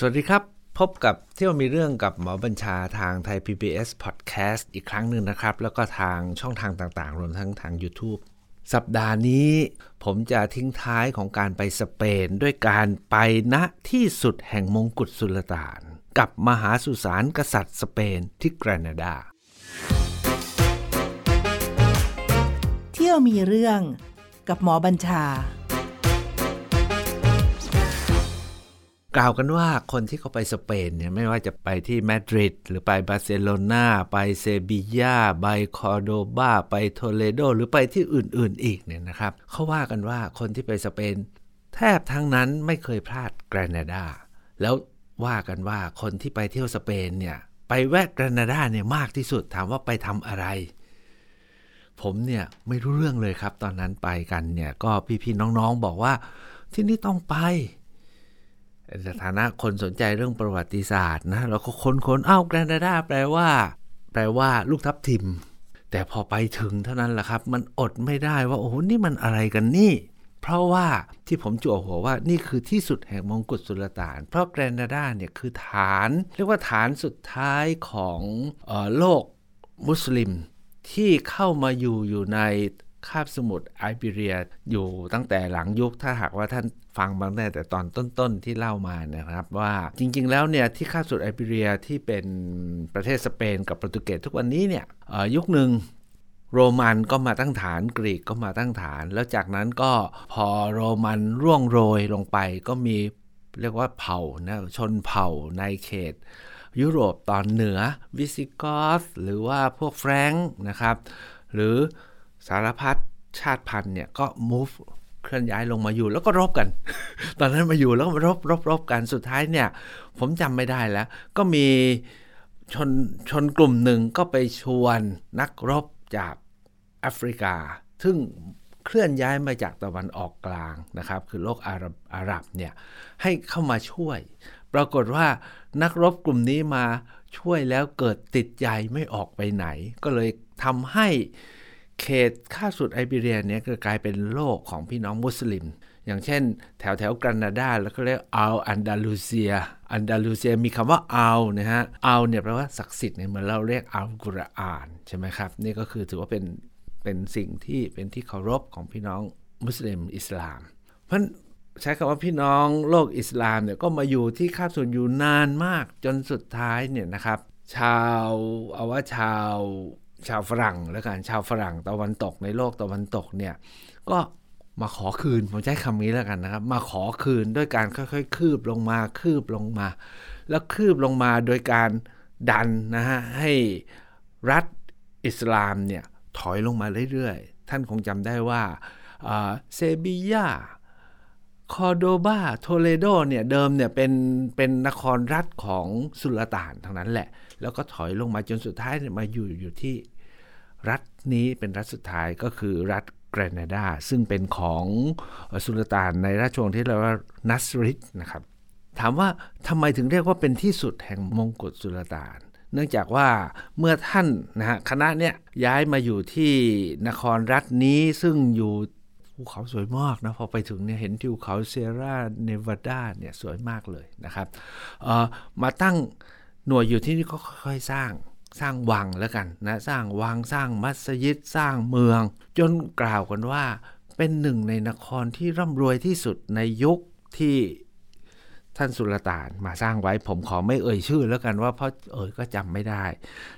สวัสดีครับ พบกับเที่ยวมีเรื่องกับหมอบัญชาทางไทย PBS Podcast อีกครั้งหนึ่งนะครับ แล้วก็ทางช่องทางต่างๆ รวมทั้งทาง YouTube สัปดาห์นี้ผมจะทิ้งท้ายของการไปสเปน ด้วยการไปณที่สุดแห่งมงกุฎสุลต่าน กับมหาสุสานกษัตริย์สเปนที่แกรนาดา เที่ยวมีเรื่องกับหมอบัญชา กล่าวกันว่าคนที่เขาไปสเปนเนี่ยไม่ว่าจะไปที่มาดริดหรือไปบาร์เซโลนาไปเซบียาไปคอร์โดบาไปโทเลโดหรือไปที่อื่นๆอีกเนี่ยนะครับเขาว่ากันว่าคนที่ไปสเปน แทบทั้งนั้นไม่เคยพลาดแกรนาดาแล้วว่ากันว่าคนที่ไปเที่ยวสเปนเนี่ยไปแวะแกรนาดาเนี่ยมากที่สุดถามว่าไปทำอะไร ผมเนี่ยไม่รู้เรื่องเลยครับ ตอนนั้นไปกันเนี่ยก็พี่ๆน้องๆบอกว่าที่นี่ต้องไป ในฐานะคนสนใจเรื่องประวัติศาสตร์นะเราก็ค้นค้นอ้าวแกรนาดาแปลว่า แปลว่าลูกทับทิม แต่พอไปถึงเท่านั้นแหละครับ มันอดไม่ได้ว่าโอ้โหนี่มันอะไรกันนี่ เพราะว่าที่ผมจั่วหัวว่านี่คือที่สุดแห่งมงกุฎสุลต่าน เพราะแกรนาดาเนี่ยคือฐาน เรียกว่าฐานสุดท้ายของออโลกมุสลิม ที่เข้ามาอยู่อยู่ใน คาบสมุทรไอเบเรียอยู่ตั้งแต่หลังยุคถ้าหากว่าท่านฟังบางแต่ตอนต้นๆที่เล่ามานะครับ ว่าจริงๆแล้วเนี่ยที่คาบสมุทรไอเบเรียที่เป็นประเทศสเปนกับโปรตุเกสทุกวันนี้เนี่ยยุคหนึ่งโรมันก็มาตั้งฐานกรีกก็มาตั้งฐาน แล้วจากนั้นก็พอโรมันร่วงโรยลงไปก็มีเรียกว่าเผ่านะชนเผ่าในเขต ยุโรปตอนเหนือวิสิกอสหรือว่าพวกแฟรงค์นะครับ หรือ สารพัดชาติพันธุ์เนี่ยก็ move เคลื่อนย้ายลงมาอยู่แล้วก็รบกัน ตอนนั้นมาอยู่แล้วก็รบรบรบกันสุดท้ายเนี่ย ผมจำไม่ได้แล้ว ก็มีชนชนกลุ่มหนึ่งก็ไปชวนนักรบจากแอฟริกา ซึ่งเคลื่อนย้ายมาจากตะวันออกกลางนะครับ คือโลกอาหรับอาหรับเนี่ยให้เข้ามาช่วย ปรากฏว่านักรบกลุ่มนี้มาช่วยแล้วเกิดติดใจไม่ออกไปไหน ก็เลยทำให้ เขตข้าสุดไอเบเรียเนี่ยก็กลายเป็นโลกของพี่น้องมุสลิม อย่างเช่น แถวแถวกรานาดาแล้วก็เรียกอัลอันดาลูเซีย อันดาลูเซียมีคำว่าอัลนะฮะอัลเนี่ยแปลว่าศักดิ์สิทธิ์เนี่ยเหมือนเราเรียกอัลกุรอานใช่ไหมครับ นี่ก็คือถือว่าเป็นเป็นสิ่งที่เป็นที่เคารพของพี่น้องมุสลิมอิสลาม เพราะใช้คำว่าพี่น้องโลกอิสลามเนี่ยก็มาอยู่ที่คาบส่วนอยู่นานมากจนสุดท้ายเนี่ยนะครับ ชาวเอาว่าชาว ชาวฝรั่งแล้วกันชาวฝรั่งตะวันตกในโลกตะวันตกเนี่ยก็มาขอคืนผมใช้คำนี้แล้วกันนะครับ มาขอคืนด้วยการค่อยๆ คืบลงมาคืบลงมา แล้วคืบลงมาโดยการดันนะฮะให้รัฐอิสลามเนี่ยถอยลงมาเรื่อยๆ ท่านคงจำได้ว่าเซบียาคอโดบาโทเลโดเนี่ยเดิมเนี่ยเป็นเป็นนครรัฐของสุลต่านทั้งนั้นแหละ แล้วก็ถอยลงมาจนสุดท้ายมาอยู่อยู่ที่รัฐนี้เป็นรัฐสุดท้ายก็คือรัฐแกรนาดา ซึ่งเป็นของสุลต่านในราชวงศ์ที่เรียกว่านัสริดนะครับ ถามว่าทำไมถึงเรียกว่าเป็นที่สุดแห่งมงกุฎสุลต่าน เนื่องจากว่าเมื่อท่านนะฮะคณะเนี้ยย้ายมาอยู่ที่นครรัฐนี้ซึ่งอยู่ภูเขาสวยมากนะพอไปถึงเนี่ยเห็นทิวเขาเซราเนวาดาเนี่ยสวยมากเลยนะครับมาตั้ง หน่วยอยู่ที่นี่ก็ค่อยๆสร้างสร้างวังแล้วกันนะ สร้างวังสร้างมัสยิดสร้างเมือง จนกล่าวกันว่า เป็นหนึ่งในนครที่ร่ำรวยที่สุดในยุคที่ท่านสุลต่านมาสร้างไว้ผมขอไม่เอ่ยชื่อแล้วกันว่าเพราะเอ่ยก็จำไม่ได้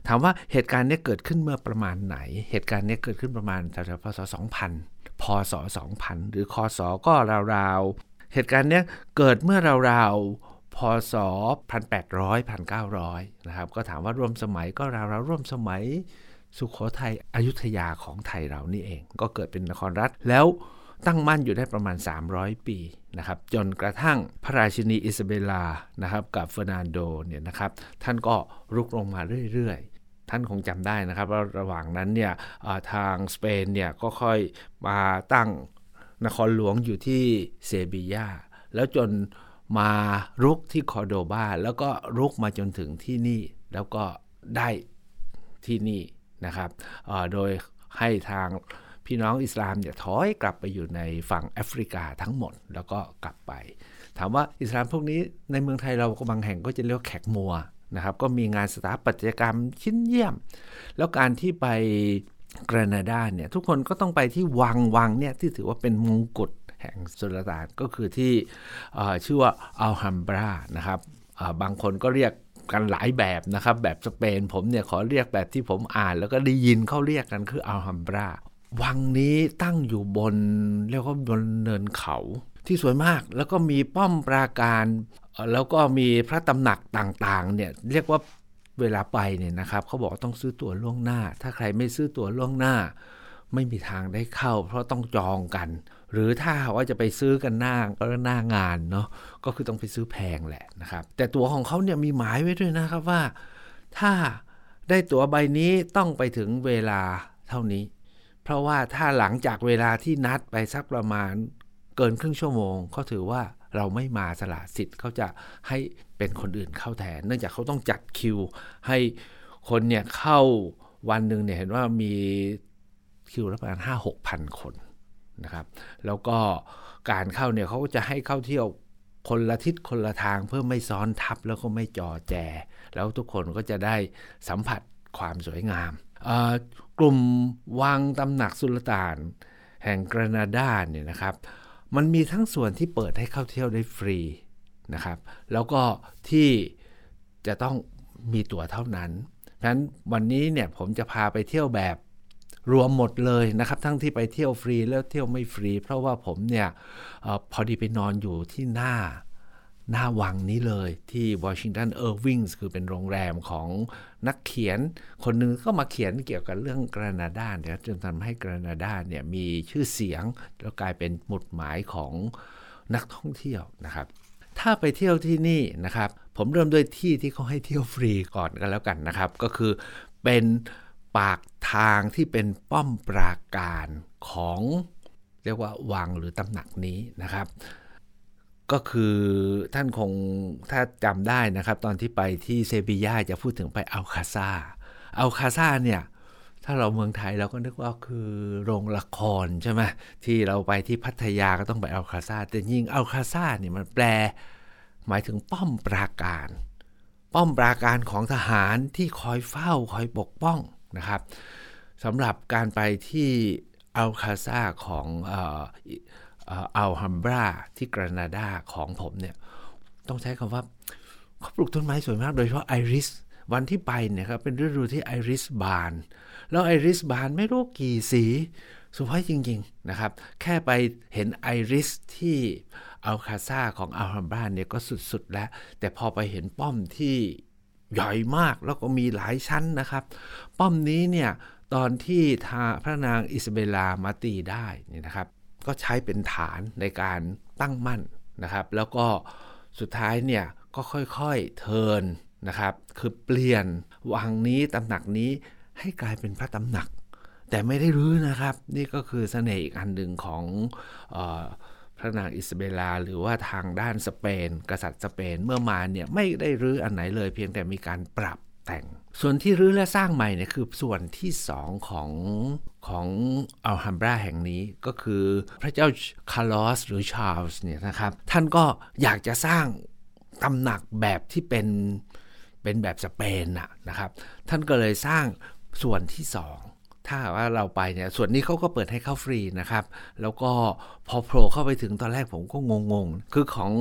ถามว่าเหตุการณ์นี้เกิดขึ้นเมื่อประมาณไหน เหตุการณ์นี้เกิดขึ้นประมาณแถวๆพศ 2000 พศ 2000 หรือคศก็ราวๆเหตุการณ์นี้เกิดเมื่อราวๆ พศ 1800 1900 นะครับ ก็ถามว่าร่วมสมัยก็ราวๆร่วมสมัยสุขโขทัยอยุธยาของไทยเรานี่เอง ก็เกิดเป็นนครรัฐแล้วตั้งมั่นอยู่ได้ประมาณ 300 ปีนะครับจนกระทั่งพระราชินีอิซาเบลานะครับกับเฟอร์นันโดเนี่ยนะครับท่านก็รุกลงมาเรื่อยๆ ท่านคงจำได้นะครับว่าระหว่างนั้นเนี่ยทางสเปนเนี่ยก็ค่อยมาตั้งนครหลวงอยู่ที่เซบียาแล้วจน มารุกที่คอโดบาแล้วก็รุกมาจนถึงที่นี่แล้วก็ได้ที่นี่นะครับโดยให้ทางพี่น้องอิสลามเนี่ยถอยกลับไปอยู่ในฝั่งแอฟริกาทั้งหมดแล้วก็กลับไป ถามว่าอิสลามพวกนี้ในเมืองไทยเราก็บางแห่งก็จะเรียกแขกมัวนะครับก็มีงานสถาปัตยกรรมชิ้นเยี่ยม แล้วการที่ไปกรานาดาเนี่ยทุกคนก็ต้องไปที่วังวังเนี่ยที่ถือว่าเป็นมงกุฎ แห่งสุลต่านก็คือที่ชื่อว่าอัลฮัมบรานะครับบางคนก็เรียกกันหลายแบบนะครับ แบบสเปนผมเนี่ยขอเรียกแบบที่ผมอ่าน แล้วก็ได้ยินเขาเรียกกันคืออัลฮัมบราวังนี้ตั้งอยู่บนเรียกว่าบนเนินเขาที่สวยมากแล้วก็มีป้อมปราการแล้วก็มีพระตำหนักต่างๆเนี่ยเรียกว่าเวลาไปเนี่ยนะครับเขาบอกต้องซื้อตั๋วล่วงหน้า ถ้าใครไม่ซื้อตั๋วล่วงหน้า ไม่มีทางได้เข้า เพราะต้องจองกัน หรือถ้าว่าจะไปซื้อกันหน้าก็หน้างานเนาะก็คือต้องไปซื้อแพงแหละนะครับ แต่ตั๋วของเขาเนี่ยมีหมายไว้ด้วยนะครับว่า ถ้าได้ตั๋วใบนี้ต้องไปถึงเวลาเท่านี้ เพราะว่าถ้าหลังจากเวลาที่นัดไปสักประมาณเกินครึ่งชั่วโมงเขาถือว่าเราไม่มาสละสิทธิ์เขาจะให้เป็นคนอื่นเข้าแทน เนื่องจากเขาต้องจัดคิว ให้คนเนี่ยเข้าวันหนึ่งเนี่ยเห็นว่ามีคิวประมาณห้าหกพันคน นะครับ แล้วก็การเข้าเนี่ยเขาจะให้เข้าเที่ยวคนละทิศคนละทางเพื่อไม่ซ้อนทับแล้วก็ไม่จอแจ แล้วทุกคนก็จะได้สัมผัสความสวยงาม กลุ่มวังตำหนักสุลต่าน แห่งกรนาดาเนี่ยนะครับ มันมีทั้งส่วนที่เปิดให้เข้าเที่ยวได้ฟรีนะครับ แล้วก็ที่จะต้องมีตั๋วเท่านั้นเพราะฉะนั้นวันนี้เนี่ยผมจะพาไปเที่ยวแบบ รวมหมดเลยนะครับ ทั้งที่ไปเที่ยวฟรีแล้วเที่ยวไม่ฟรี เพราะว่าผมเนี่ยออพอดีไปนอนอยู่ที่หน้าหน้าวังนี้เลยที่วอชิงตันเออร์วิงส์คือเป็นโรงแรมของนักเขียน คนหนึ่งก็มาเขียนเกี่ยวกับเรื่องกรานาดาเนี่ยจนทำให้กรานาดาเนี่ยมีชื่อเสียง แล้วกลายเป็นหมุดหมายของนักท่องเที่ยวนะครับ ถ้าไปเที่ยวที่นี่นะครับ ผมเริ่มด้วยที่ที่เขาให้เที่ยวฟรีก่อนกันแล้วกันนะครับ ก็คือเป็น ปากทางที่เป็นป้อมปราการของเรียกว่าวังหรือตำหนักนี้นะครับ ก็คือท่านคงถ้าจำได้นะครับ ตอนที่ไปที่เซบียาจะพูดถึงไปอัลคาซาอัลคาซาเนี่ยถ้าเราเมืองไทยเราก็นึกว่าคือโรงละครใช่ไหมที่เราไปที่พัทยาก็ต้องไปอัลคาซาแต่ยิ่งอัลคาซาเนี่ยมันแปล หมายถึงป้อมปราการ ป้อมปราการของทหารที่คอยเฝ้าคอยปกป้อง นะครับสำหรับการไปที่อัลคาซาของอัลฮัมบราที่กรานาดาของผมเนี่ยต้องใช้คำว่าเขาปลูกต้นไม้สวยมาก โดยเฉพาะไอริสวันที่ไปเนี่ยครับเป็นฤดูที่ไอริสบาน แล้วไอริสบานไม่รู้กี่สีสวยจริง ๆ นะครับ แค่ไปเห็นไอริสที่อัลคาซาของอัลฮัมบราเนี่ยก็สุด ๆ แล้ว แต่พอไปเห็นป้อมที่ ใหญ่มากแล้วก็มีหลายชั้นนะครับ ป้อมนี้เนี่ยตอนที่ทาพระนางอิสเบลามาตีได้นี่นะครับ ก็ใช้เป็นฐานในการตั้งมั่นนะครับ แล้วก็สุดท้ายเนี่ยก็ค่อยๆเทินนะครับ คือเปลี่ยนวังนี้ตำหนักนี้ให้กลายเป็นพระตำหนัก แต่ไม่ได้รื้อนะครับ นี่ก็คือเสน่ห์อีกอันหนึ่งของออ พระนางอิซาเบลลาหรือว่าทางด้านสเปน กษัตริย์สเปนเมื่อมาเนี่ยไม่ได้รื้ออันไหนเลยเพียงแต่มีการปรับแต่ง ส่วนที่รื้อและสร้างใหม่เนี่ยคือส่วนที่สองของของอัลฮัมบราแห่งนี้ก็คือพระเจ้าคาร์ลอสหรือชาร์ลส์เนี่ยนะครับ ท่านก็อยากจะสร้างตำหนักแบบที่เป็นเป็นแบบสเปนนะครับ ท่านก็เลยสร้างส่วนที่สอง ถ้าว่าเราไปเนี่ยส่วนนี้เขาก็เปิดให้เข้าฟรีนะครับ แล้วก็พอโผล่เข้าไปถึงตอนแรกผมก็งงๆ คือของ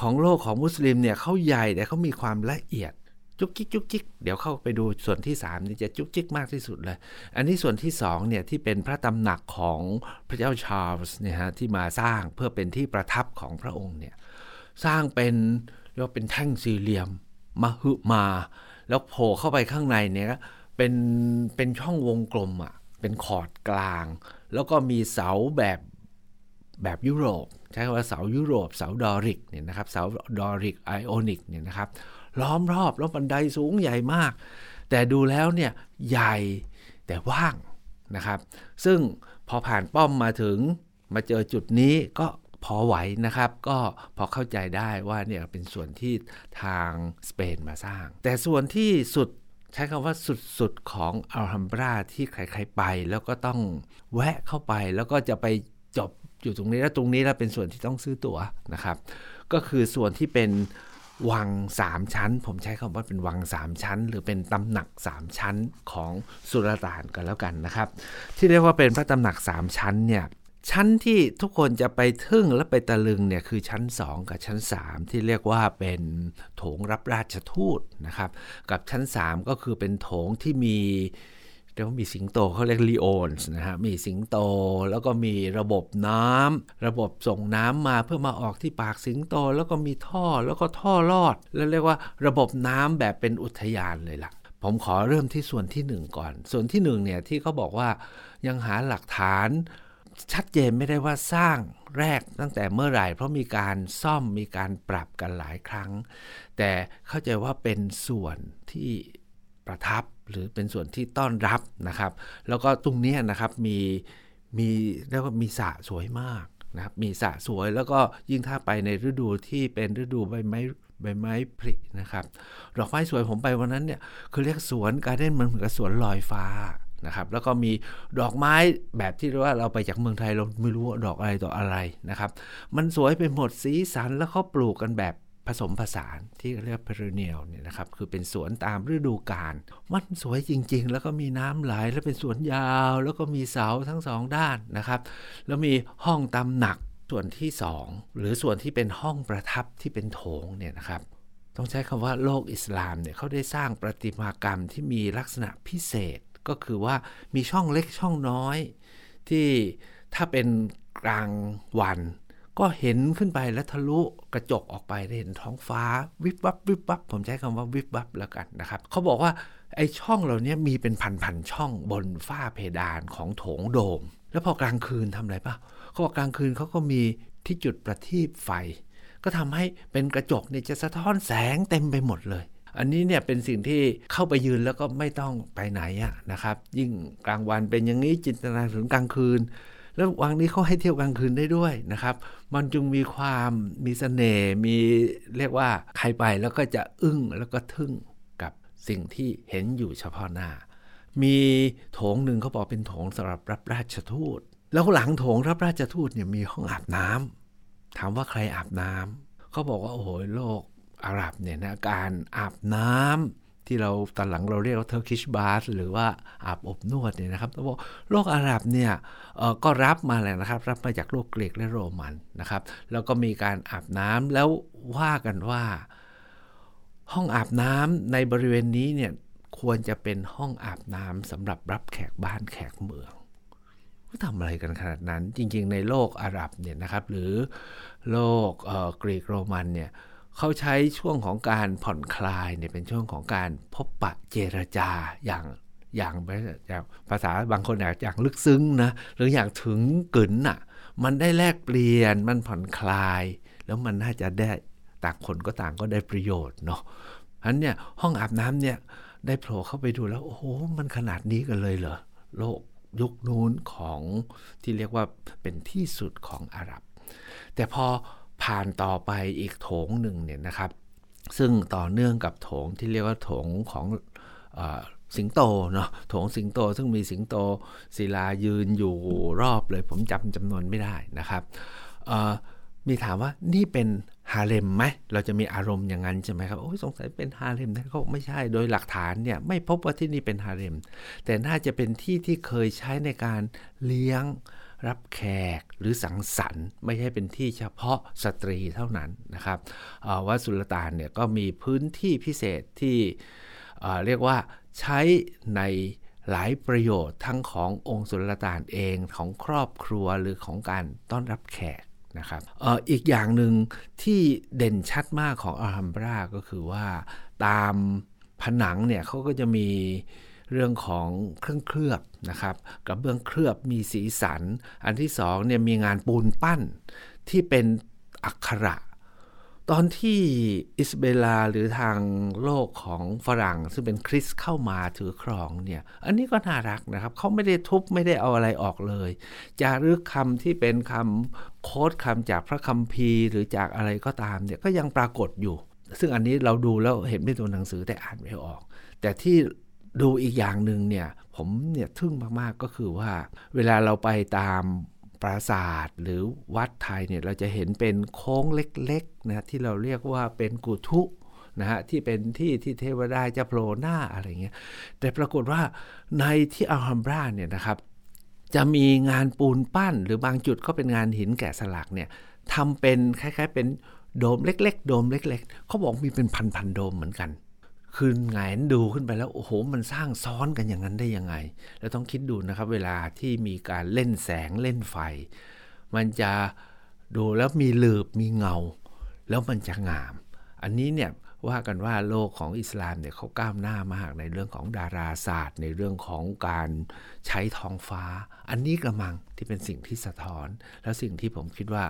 ของโลกของมุสลิมเนี่ยเขาใหญ่แต่เขามีความละเอียดจุกจิกจุกจิกเดี๋ยวเข้าไปดูส่วนที่3นี่จะจุกจิกมากที่สุดเลย อันนี้ส่วนที่2เนี่ยที่เป็นพระตำหนักของพระเจ้าชาร์ลส์เนี่ยฮะที่มาสร้างเพื่อเป็นที่ประทับของพระองค์เนี่ยสร้างเป็นเรียกว่าเป็นแท่งสี่เหลี่ยมมหึมา แล้วโผล่เข้าไปข้างในเนี่ย เป็นเป็นช่องวงกลมอะเป็นขอร์ดกลาง แล้วก็มีเสาแบบแบบยุโรป ใช้คำว่าเสายุโรป เสาดอริกเนี่ยนะครับเสาดอริกไอออนิกเนี่ยนะครับล้อมรอบแล้วบันไดสูงใหญ่มาก แต่ดูแล้วเนี่ยใหญ่แต่ว่างนะครับ ซึ่งพอผ่านป้อมมาถึงมาเจอจุดนี้ก็พอไหวนะครับ ก็พอเข้าใจได้ว่าเนี่ยเป็นส่วนที่ทางสเปนมาสร้าง แต่ส่วนที่สุด ใช้คำว่าสุดๆของอัลฮัมบราที่ใครๆไป แล้วก็ต้องแวะเข้าไปแล้วก็จะไปจบอยู่ตรงนี้แล้วตรงนี้แล้วเป็นส่วนที่ต้องซื้อตั๋วนะครับ ก็คือส่วนที่เป็นวังสามชั้น ผมใช้คำว่าเป็นวังสามชั้น หรือเป็นตำหนักสามชั้นของสุลต่านกันแล้วกันนะครับ ที่เรียกว่าเป็นพระตำหนักสามชั้นเนี่ย ชั้นที่ทุกคนจะไปทึ่งและไปตะลึงเนี่ยคือชั้น 2 กับชั้น 3 ที่เรียกว่าเป็นโถงรับราชทูตนะครับ กับชั้น 3 ก็คือเป็นโถงที่มีเรียกว่ามีสิงโตเขาเรียกลีโอนส์นะฮะมีสิงโตแล้วก็มีระบบน้ำระบบส่งน้ำมาเพื่อมาออกที่ปากสิงโต แล้วก็มีท่อแล้วก็ท่อลอด แล้วเรียกว่าระบบน้ำแบบเป็นอุทยานเลยล่ะผมขอเริ่มที่ส่วนที่ 1 ก่อน ส่วนที่1เนี่ยที่เขาบอกว่ายังหาหลักฐาน ชัดเจนไม่ได้ว่าสร้างแรกตั้งแต่เมื่อไหร่ เพราะมีการซ่อมมีการปรับกันหลายครั้ง แต่เข้าใจว่าเป็นส่วนที่ประทับหรือเป็นส่วนที่ต้อนรับนะครับ แล้วก็ตรงนี้นะครับมีมีเรียกว่ามีสระสวยมากนะครับมีสระสวยแล้วก็ยิ่งถ้าไปในฤดูที่เป็นฤดูใบไม้ใบไม้ผลินะครับดอกไม้สวยผมไปวันนั้นเนี่ยคือเรียกสวนการเด้นมันเหมือนกับสวนลอยฟ้า นะครับแล้วก็มีดอกไม้แบบที่เรียกว่าเราไปจากเมืองไทยเราไม่รู้ว่าดอกอะไรต่ออะไรนะครับ มันสวยไปหมดสีสันแล้วเขาปลูกกันแบบผสมผสานที่เรียกเพรเนียลเนี่ยนะครับคือเป็นสวนตามฤดูกาลมันสวยจริง ๆ แล้วก็มีน้ำไหลแล้วเป็นสวนยาว แล้วก็มีเสาทั้งสองด้านนะครับ แล้วมีห้องตำหนักส่วนที่ 2 หรือส่วนที่เป็นห้องประทับที่เป็นโถงเนี่ยนะครับต้องใช้คำว่าโลกอิสลามเนี่ยเขาได้สร้างประติมากรรมที่มีลักษณะพิเศษ ก็คือว่ามีช่องเล็กช่องน้อย ที่ถ้าเป็นกลางวัน ก็เห็นขึ้นไปแล้วทะลุกระจกออกไปได้เห็นท้องฟ้าวิบวับวิบวับผมใช้คำว่าวิบวับแล้วกันนะครับเขาบอกว่าไอ้ช่องเหล่านี้มีเป็นพันๆช่องบนฝ้าเพดานของโถงโดม แล้วพอกลางคืนทำอะไรป่ะเขาบอกกลางคืนเขาก็มีที่จุดประทีปไฟ ก็ทำให้เป็นกระจกเนี่ยจะสะท้อนแสงเต็มไปหมดเลย อันนี้เนี่ยเป็นสิ่งที่เข้าไปยืนแล้วก็ไม่ต้องไปไหนอะนะครับ ยิ่งกลางวันเป็นอย่างนี้จินตนาถึงกลางคืน แล้ววังนี้เขาให้เที่ยวกลางคืนได้ด้วยนะครับ มันจึงมีความมีสเสน่ห์มีเรียกว่าใครไปแล้วก็จะอึ้งแล้วก็ทึ่งกับสิ่งที่เห็นอยู่เฉพาะหน้า มีโถงหนึ่งเขาบอกเป็นโถงสำหรับรับราชทูต แล้วหลังโถงรับราชทูตเนี่ยมีห้องอาบน้ำถามว่าใครอาบน้ำเขาบอกว่าโอ้โหโลก อาหรับเนี่ยนะการอาบน้ำที่เราตอนหลังเราเรียกว่าเทอร์คิชบาสหรือว่าอาบอบนวดเนี่ยนะครับต้องบอกโลกอาหรับเนี่ยก็รับมาแหละนะครับ รับมาจากโลกเกรกและโรมันนะครับ แล้วก็มีการอาบน้ำแล้วว่ากันว่า ห้องอาบน้ำในบริเวณนี้เนี่ยควรจะเป็นห้องอาบน้ำสำหรับรับแขกบ้านแขกเมืองก็ทำอะไรกันขนาดนั้นจริงๆ ในโลกอาหรับเนี่ยนะครับ หรือโลกกรีกโรมันเนี่ย เขาใช้ช่วงของการผ่อนคลายเนี่ยเป็นช่วงของการพบปะเจรจาอย่างอย่างภาษาบางคนอากอย่างลึกซึ้งนะหรืออย่ากถึงกึ๋นอะมันได้แลกเปลี่ยนมันผ่อนคลาย แล้วมันน่าจะได้ต่างคนก็ต่างก็ได้ประโยชน์เนาะอันเนี่ยห้องอาบน้ำเนี่ยได้โผล่เข้าไปดูแล้วโอ้โหมันขนาดนี้กันเลยเหรอโลกยุคนู้นของที่เรียกว่าเป็นที่สุดของอาหรับ แต่พอ ผ่านต่อไปอีกโถงหนึ่งเนี่ยนะครับ ซึ่งต่อเนื่องกับโถงที่เรียกว่าโถงของอสิงโตเนาะโถงสิงโตซึ่งมีสิงโตศิลายืนอยู่รอบเลย ผมจำจำนวนไม่ได้นะครับมีถามว่านี่เป็นฮาเลมไหมเราจะมีอารมณ์อย่างนั้นใช่ไหมครับโอ้ยสงสัยเป็นฮาเลมนะเขาไม่ใช่โดยหลักฐานเนี่ยไม่พบว่าที่นี่เป็นฮาเลม แต่น่าจะเป็นที่ที่เคยใช้ในการเลี้ยง รับแขกหรือสังสรรค์ ไม่ใช่เป็นที่เฉพาะสตรีเท่านั้นนะครับวัดสุลต่านเนี่ยก็มีพื้นที่พิเศษที่เรียกว่าใช้ในหลายประโยชน์ทั้งขององค์สุลต่านเองของครอบครัวหรือของการต้อนรับแขกนะครับอออีกอย่างหนึ่งที่เด่นชัดมากของอัลฮัมบราก็คือว่าตามผนังเนี่ยเขาก็จะมี เรื่องของเครื่องเคลือบนะครับกับเบื้องเคลือบมีสีสัน อันที่สองเนี่ยมีงานปูนปั้นที่เป็นอักขระ ตอนที่อิสเบลาหรือทางโลกของฝรั่ง ซึ่งเป็นคริสเข้ามาถือครองเนี่ยอันนี้ก็น่ารักนะครับเขาไม่ได้ทุบไม่ได้เอาอะไรออกเลยจารึกคำที่เป็นคำโค้ดคำจากพระคัมภีร์ หรือจากอะไรก็ตามเนี่ยก็ยังปรากฏอยู่ซึ่งอันนี้เราดูแล้วเห็นเป็นตัวหนังสือแต่อ่านไม่ออก แต่ที่ ดูอีกอย่างหนึ่งเนี่ยผมเนี่ยทึ่งมากๆก็คือว่า เวลาเราไปตามปราสาทหรือวัดไทยเนี่ยเราจะเห็นเป็นโค้งเล็กๆนะที่เราเรียกว่าเป็นกุทุนะฮะที่เป็นที่ที่เทวดาจะโผล่หน้าอะไรเงี้ยแต่ปรากฏว่าในที่อัลฮัมบราเนี่ยนะครับ จะมีงานปูนปั้น หรือบางจุดก็เป็นงานหินแกะสลักเนี่ยทำเป็นคล้ายๆ เป็นโดมเล็ก ๆ โดมเล็ก ๆเขาบอกมีเป็นพันๆโดมเหมือนกัน คือไงนดูขึ้นไปแล้วโอ้โหมันสร้างซ้อนกันอย่างนั้นได้ยังไง แล้วต้องคิดดูนะครับ เวลาที่มีการเล่นแสงเล่นไฟ มันจะดูแล้วมีหลืบมีเงา แล้วมันจะงาม อันนี้เนี่ย ว่ากันว่าโลกของอิสลามเนี่ยเขาก้าวหน้ามากในเรื่องของดาราศาสตร์ ในเรื่องของการใช้ท้องฟ้า อันนี้กระมังที่เป็นสิ่งที่สะท้อน แล้วสิ่งที่ผมคิดว่า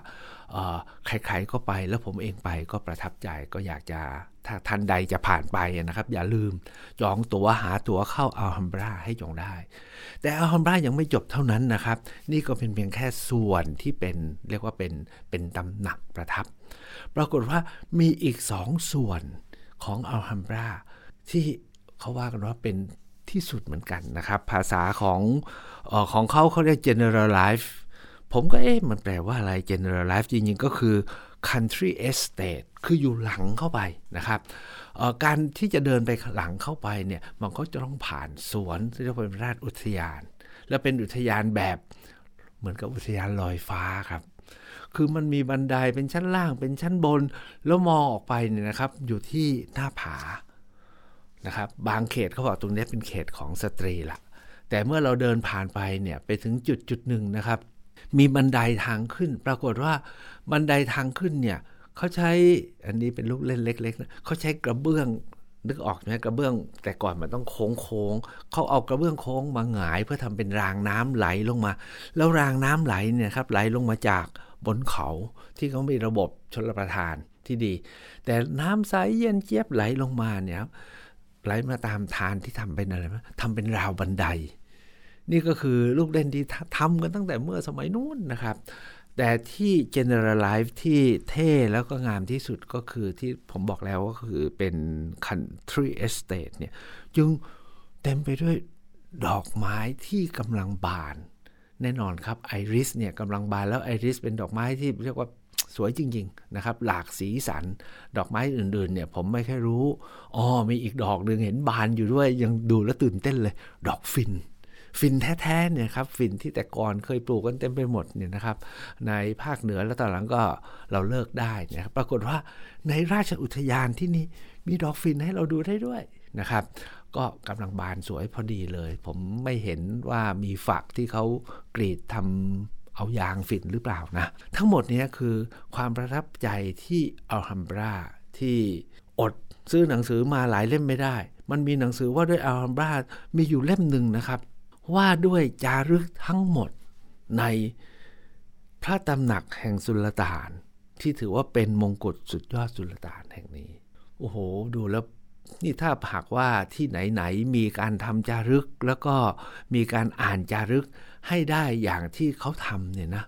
ใครๆก็ไปแล้วผมเองไปก็ประทับใจก็อยากจะถ้าท่านใดจะผ่านไปนะครับ อย่าลืมจองตั๋วหาตั๋วเข้าอัลฮัมบราให้จองได้ แต่อัลฮัมบรายังไม่จบเท่านั้นนะครับ นี่ก็เป็นเพียงแค่ส่วนที่เป็นเรียกว่าเป็นเป็นตำหนักประทับ ปรากฏว่ามีอีกสองส่วนของอัลฮัมบราที่เขาว่ากันว่าเป็นที่สุดเหมือนกันนะครับ ภาษาของออของเขาเขาเรียก general life ผมก็เอ๊ะมันแปลว่าอะไร general life จริงๆ ก็คือ country estate คืออยู่หลังเข้าไปนะครับการที่จะเดินไปหลังเข้าไปเนี่ยมันก็จะต้องผ่านสวนที่เรียกว่าเป็นราชอุทยาน และเป็นอุทยานแบบเหมือนกับอุทยานลอยฟ้าครับ คือมันมีบันไดเป็นชั้นล่างเป็นชั้นบน แล้วมองออกไปเนี่ยนะครับ อยู่ที่หน้าผานะครับ บางเขตเขาบอกตรงนี้เป็นเขตของสตรีละแต่เมื่อเราเดินผ่านไปเนี่ยไปถึงจุดจุดหนึ่งนะครับ มีบันไดทางขึ้น ปรากฏว่าบันไดทางขึ้นเนี่ยเขาใช้อันนี้เป็นลูกเล่นเล็กๆนะเขาใช้กระเบื้องนึกออกไหมกระเบื้อง แต่ก่อนมันต้องโค้งโค้งเขาเอากระเบื้องโค้งมาหงาย เพื่อทำเป็นรางน้ำไหลลงมา แล้วรางน้ำไหลเนี่ยครับไหลลงมาจาก บนเขาที่เขามีระบบชลประทานที่ดี แต่น้ำใสเย็นเจี๊ยบไหลลงมาเนี่ยครับไหลมาตามทานที่ทำเป็นอะไรไหมทำเป็นราวบันได นี่ก็คือลูกเล่นที่ทำกันตั้งแต่เมื่อสมัยนู้นนะครับ แต่ที่ generalize ที่เท่แล้วก็งามที่สุดก็คือที่ผมบอกแล้วก็คือเป็น country estate เนี่ยจึงเต็มไปด้วยดอกไม้ที่กำลังบาน แน่นอนครับไอริสเนี่ยกำลังบานแล้วไอริสเป็นดอกไม้ที่เรียกว่าสวยจริงๆนะครับหลากสีสัน ดอกไม้อื่นๆเนี่ยผมไม่แค่รู้อ๋อมีอีกดอกหนึ่งเห็นบานอยู่ด้วยยังดูแล้วตื่นเต้นเลย ดอกฟินฟินแท้ๆเนี่ยครับฟินที่แต่ก่อนเคยปลูกกันเต็มไปหมดเนี่ยนะครับ ในภาคเหนือแล้วตอนหลังก็เราเลิกได้นะครับปรากฏว่าในราชอุทยานที่นี่มีดอกฟินให้เราดูได้ด้วยนะครับ ก็กำลังบานสวยพอดีเลย ผมไม่เห็นว่ามีฝักที่เขากรีดทำเอายางฝิ่นหรือเปล่านะ ทั้งหมดนี้คือความประทับใจที่อัลฮัมบราที่อดซื้อหนังสือมาหลายเล่มไม่ได้ มันมีหนังสือว่าด้วยอัลฮัมบรามีอยู่เล่มหนึ่งนะครับ ว่าด้วยจารึกทั้งหมดในพระตำหนักแห่งสุลต่าน ที่ถือว่าเป็นมงกุฎสุดยอดสุลต่านแห่งนี้ โอ้โห ดูแล้ว นี่ถ้าหากว่าที่ไหนๆมีการทำจารึก แล้วก็มีการอ่านจารึกให้ได้อย่างที่เขาทำเนี่ยนะ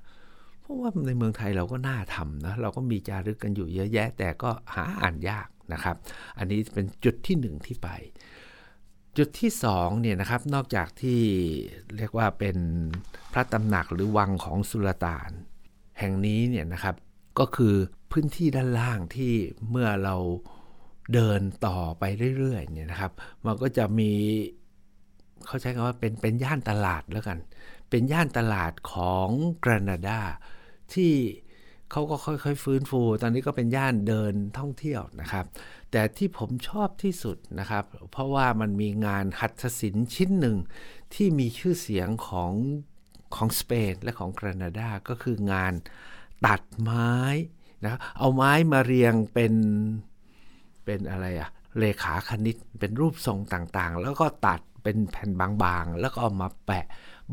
เพราะว่าในเมืองไทยเราก็น่าทำนะเราก็มีจารึกกันอยู่เยอะแยะ แต่ก็หาอ่านยากนะครับ อันนี้เป็นจุดที่หนึ่งที่ไป จุดที่สองเนี่ยนะครับนอกจากที่เรียกว่าเป็นพระตำหนักหรือวังของสุลต่าน แห่งนี้เนี่ยนะครับก็คือพื้นที่ด้านล่างที่เมื่อเรา เดินต่อไปเรื่อยๆเนี่ยนะครับ มันก็จะมีเขาใช้คำว่าเป็นเป็นย่านตลาดแล้วกัน เป็นย่านตลาดของกรานาดาที่เขาก็ค่อยๆ ฟื้นฟู ตอนนี้ก็เป็นย่านเดินท่องเที่ยวนะครับ แต่ที่ผมชอบที่สุดนะครับ เพราะว่ามันมีงานหัตถศิลป์ชิ้นหนึ่งที่มีชื่อเสียงของของสเปนและของแคนาดาก็คืองานตัดไม้นะเอาไม้มาเรียงเป็น เป็นอะไรอะเลขาคณิตเป็นรูปทรงต่างๆ แล้วก็ตัดเป็นแผ่นบางๆ แล้วก็เอามาแปะ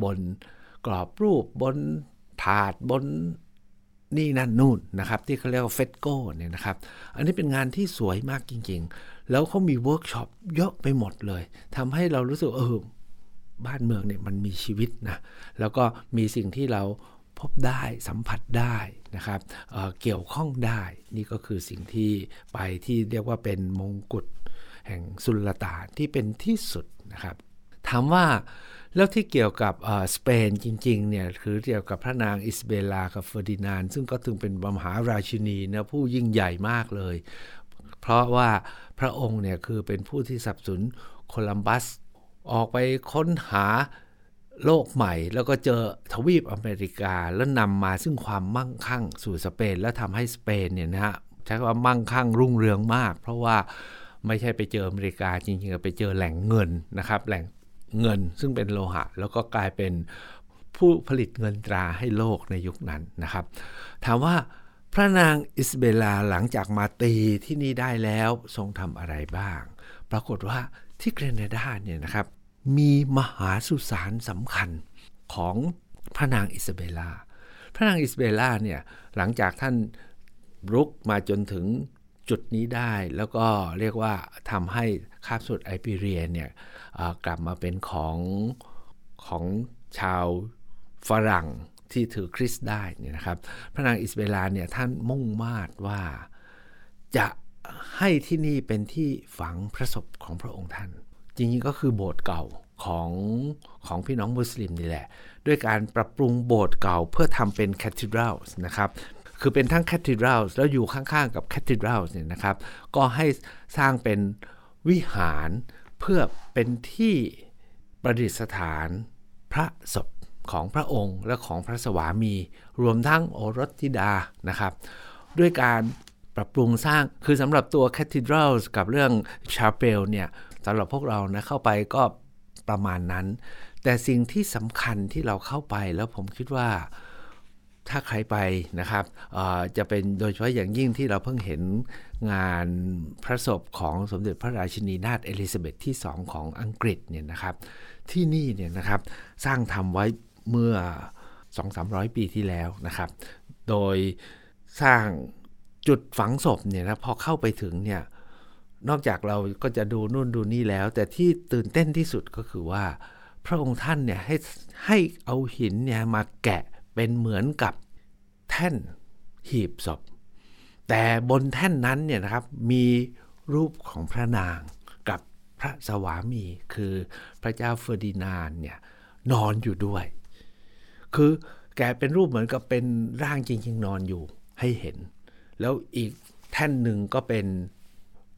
บนกรอบรูปบนถาดบนนี่นั่นนู่นนะครับที่เขาเรียกว่า fresco เนี่ยนะครับ อันนี้เป็นงานที่สวยมากจริงๆ แล้วเขามีเวิร์กช็อปเยอะไปหมดเลยทำให้เรารู้สึกเออบ้านเมืองเนี่ยมันมีชีวิตนะแล้วก็มีสิ่งที่เรา พบได้สัมผัสได้นะครับเเกี่ยวข้องได้นี่ก็คือสิ่งที่ไปที่เรียกว่าเป็นมงกุฎแห่งสุลต่านที่เป็นที่สุดนะครับถามว่าแล้วที่เกี่ยวกับสเปนจริงๆเนี่ยคือเกี่ยวกับพระนางอิสเบลากับเฟอร์ดินานซึ่งก็ถึงเป็นมหาราชินีนะผู้ยิ่งใหญ่มากเลย เพราะว่าพระองค์เนี่ยคือเป็นผู้ที่สับสนโคลัมบัส ออกไปค้นหา โลกใหม่ แล้วก็เจอทวีปอเมริกา แล้วนำมาซึ่งความมั่งคั่งสู่สเปน แล้วทำให้สเปนเนี่ยนะฮะใช้คำว่ามั่งคั่งรุ่งเรืองมาก เพราะว่าไม่ใช่ไปเจออเมริกาจริงๆไปเจอแหล่งเงินนะครับแหล่งเงินซึ่งเป็นโลหะ แล้วก็กลายเป็นผู้ผลิตเงินตราให้โลกในยุคนั้นนะครับ ถามว่าพระนางอิสเบลาหลังจากมาตีที่นี่ได้แล้วทรงทำอะไรบ้าง ปรากฏว่าที่เกรเนดาเนี่ยนะครับ มีมหาสุสานสำคัญของพระนางอิสเบลา พระนางอิสเบลาเนี่ยหลังจากท่านรุกมาจนถึงจุดนี้ได้แล้วก็เรียกว่าทำให้คาบสุดไอปิเรียเนี่ยกลับมาเป็นของของชาวฝรั่งที่ถือคริสต์ได้นี่นะครับ พระนางอิสเบลาเนี่ยท่านมุ่งมาดว่าจะให้ที่นี่เป็นที่ฝังพระศพของพระองค์ท่าน จริงๆก็คือโบสถ์เก่าของของพี่น้องมุสลิมนี่แหละ ด้วยการปรับปรุงโบสถ์เก่าเพื่อทำเป็นแคทดรัลนะครับคือเป็นทั้งแคทดรัลแล้วอยู่ข้างๆกับแคทดรัลเนี่ยนะครับ ก็ให้สร้างเป็นวิหารเพื่อเป็นที่ประดิษฐานพระศพของพระองค์และของพระสวามี รวมทั้งโอรสธิดานะครับ ด้วยการปรับปรุงสร้างคือสำหรับตัว Cathedral กับเรื่อง Chapel เนี่ย สำหรับพวกเรานะเข้าไปก็ประมาณนั้น แต่สิ่งที่สำคัญที่เราเข้าไปแล้วผมคิดว่าถ้าใครไปนะครับจะเป็นโดยเฉพาะอย่างยิ่งที่เราเพิ่งเห็นงานพระศพของสมเด็จพระราชินีนาถเอลิซาเบธที่สองของอังกฤษเนี่ยนะครับ ที่นี่เนี่ยนะครับสร้างทำไว้เมื่อ 2-300 ปีที่แล้วนะครับ โดยสร้างจุดฝังศพเนี่ยนะพอเข้าไปถึงเนี่ย นอกจากเราก็จะดูนู่นดูนี่แล้ว แต่ที่ตื่นเต้นที่สุดก็คือว่า พระองค์ท่านเนี่ยให้ให้เอาหินเนี่ยมาแกะเป็นเหมือนกับแท่นหีบศพ แต่บนแท่นนั้นเนี่ยนะครับมีรูปของพระนางกับพระสวามี คือพระเจ้าเฟอร์ดินานเนี่ยนอนอยู่ด้วย คือแกเป็นรูปเหมือนกับเป็นร่างจริง ๆ นอนอยู่ให้เห็น แล้วอีกแท่นหนึ่งก็เป็น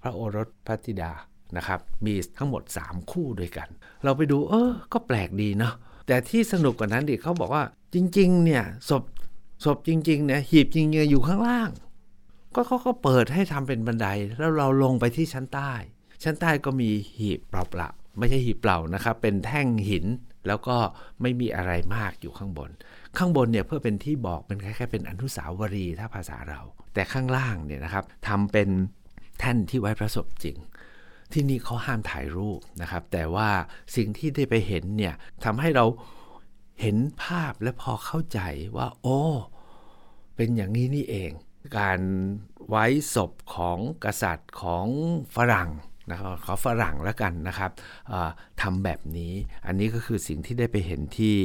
พระโอรสพระธิดานะครับ มีทั้งหมด 3 คู่ด้วยกัน เราไปดูเออ ก็แปลกดีเนาะแต่ที่สนุกกว่านั้นดิเขาบอกว่าจริง ๆ เนี่ยศพศพจริงๆเนี่ยหีบจริงๆอยู่ข้างล่าง ก็เขาก็เปิดให้ทำเป็นบันได แล้วเราลงไปที่ชั้นใต้ ชั้นใต้ก็มีหีบเปล่าๆไม่ใช่หีบเปล่านะครับ เป็นแท่งหินแล้วก็ไม่มีอะไรมากอยู่ข้างบน ข้างบนเนี่ยเพื่อเป็นที่บอกเป็นแค่เป็นอนุสาวรีย์ถ้าภาษาเรา แต่ข้างล่างเนี่ยนะครับทำเป็น แท่นที่ไว้พระศพจริง ที่นี่เขาห้ามถ่ายรูปนะครับ แต่ว่าสิ่งที่ได้ไปเห็นเนี่ยทำให้เราเห็นภาพและพอเข้าใจว่า โอ้เป็นอย่างนี้นี่เอง การไว้ศพของกษัตริย์ของฝรั่งนะครับขอฝรั่งแล้วกันนะครับทำแบบนี้อันนี้ก็คือสิ่งที่ได้ไปเห็นที่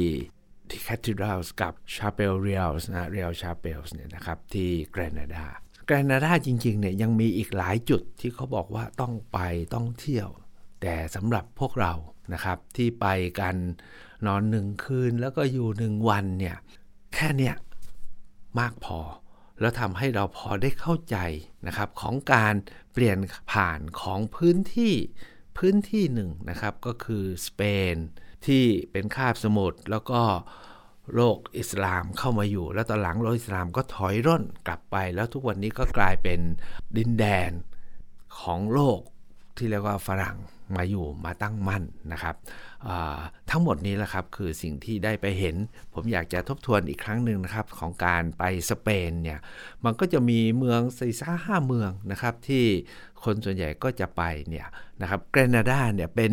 ที่ Cathedrals กับ Chapel Reals นะ Real Chapels เนี่ยนะครับที่แกรนาดา แกรนาดาจริงๆเนี่ยยังมีอีกหลายจุดที่เขาบอกว่าต้องไปต้องเที่ยว แต่สำหรับพวกเรานะครับที่ไปกันนอนหนึ่งคืนแล้วก็อยู่หนึ่งวันเนี่ยแค่เนี้ยมากพอ แล้วทำให้เราพอได้เข้าใจนะครับของการเปลี่ยนผ่านของพื้นที่พื้นที่หนึ่งนะครับก็คือสเปนที่เป็นคาบสมุทรแล้วก็ โลกอิสลามเข้ามาอยู่ แล้วตอนหลังโลกอิสลามก็ถอยร่นกลับไป แล้วทุกวันนี้ก็กลายเป็นดินแดนของโลกที่เรียกว่าฝรั่งมาอยู่มาตั้งมั่นนะครับทั้งหมดนี้แหละครับคือสิ่งที่ได้ไปเห็น ผมอยากจะทบทวนอีกครั้งหนึ่งนะครับของการไปสเปนเนี่ยมันก็จะมีเมืองสี่าห้าเมืองนะครับที่คนส่วนใหญ่ก็จะไปเนี่ยนะครับแกรนาดาเนี่ยเป็น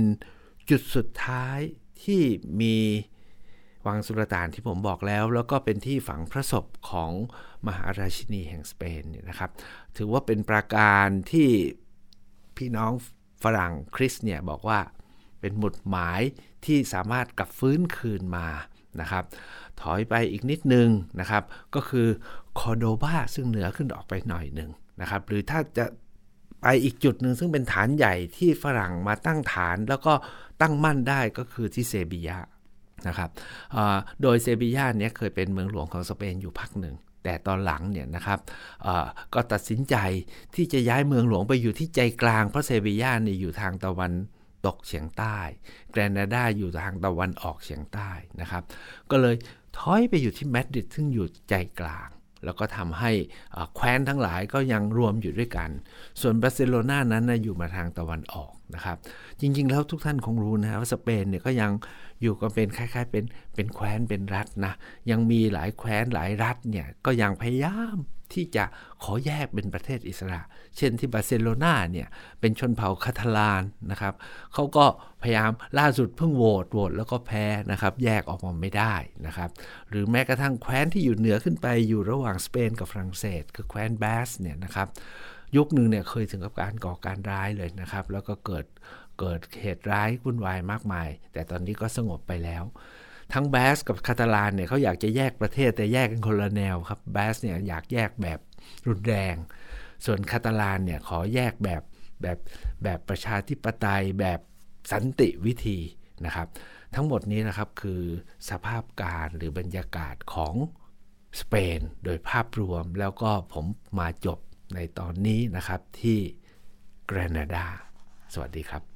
จุดสุดท้ายที่มี วังสุลต่านที่ผมบอกแล้ว แล้วก็เป็นที่ฝังพระศพของมหาราชินีแห่งสเปนเนี่ยนะครับ ถือว่าเป็นประการที่พี่น้องฝรั่งคริสเนี่ยบอกว่าเป็นหมุดหมายที่สามารถกลับฟื้นคืนมานะครับ ถอยไปอีกนิดนึงนะครับ ก็คือคอโดบาซึ่งเหนือขึ้นออกไปหน่อยหนึ่งนะครับ หรือถ้าจะไปอีกจุดหนึ่งซึ่งเป็นฐานใหญ่ที่ฝรั่งมาตั้งฐานแล้วก็ตั้งมั่นได้ก็คือที่เซบียา นะครับโดยเซบียาเนี่ยเคยเป็นเมืองหลวงของสเปนอยู่พักหนึ่งแต่ตอนหลังเนี่ยนะครับก็ตัดสินใจที่จะย้ายเมืองหลวงไปอยู่ที่ใจกลางเพราะเซบียาเนี่ยอยู่ทางตะวันตกเฉียงใต้ แกรนาดาอยู่ทางตะวันออกเฉียงใต้นะครับ ก็เลยถอยไปอยู่ที่มาดริดซึ่งอยู่ใจกลาง แล้วก็ทำให้แคว้นทั้งหลายก็ยังรวมอยู่ด้วยกัน ส่วนบาร์เซโลนานั้นนะอยู่มาทางตะวันออกนะครับ จริงๆแล้วทุกท่านคงรู้นะว่าสเปนเนี่ยก็ยัง อยู่กันเป็นคล้ายๆ เป็นเป็นแคว้นเป็นรัฐนะยังมีหลายแคว้นหลายรัฐเนี่ยก็ยังพยายามที่จะขอแยกเป็นประเทศอิสระ เช่นที่บาร์เซโลนาเนี่ยเป็นชนเผ่าคาทาลานนะครับเขาก็พยายามล่าสุดเพิ่งโหวตโหวตแล้วก็แพ้นะครับแยกออกมาไม่ได้นะครับหรือแม้กระทั่งแคว้นที่อยู่เหนือขึ้นไปอยู่ระหว่างสเปนกับฝรั่งเศส คือแคว้นแบสเนี่ยนะครับยุคหนึ่งเนี่ยเคยถึงกับการก่อการร้ายเลยนะครับ แล้วก็เกิด เกิดเหตุร้ายวุ่นวายมากมาย แต่ตอนนี้ก็สงบไปแล้ว ทั้งแบสกับคาตาลานเนี่ยเขาอยากจะแยกประเทศแต่แยกกันคนละแนวครับแบสเนี่ยอยากแยกแบบรุนแรง ส่วนคาตาลานเนี่ยขอแยกแบบแบบแบบประชาธิปไตยแบบสันติวิธีนะครับ ทั้งหมดนี้นะครับคือสภาพการหรือบรรยากาศของสเปนโดยภาพรวมแล้วก็ผมมาจบในตอนนี้นะครับที่แกรนาดา สวัสดีครับ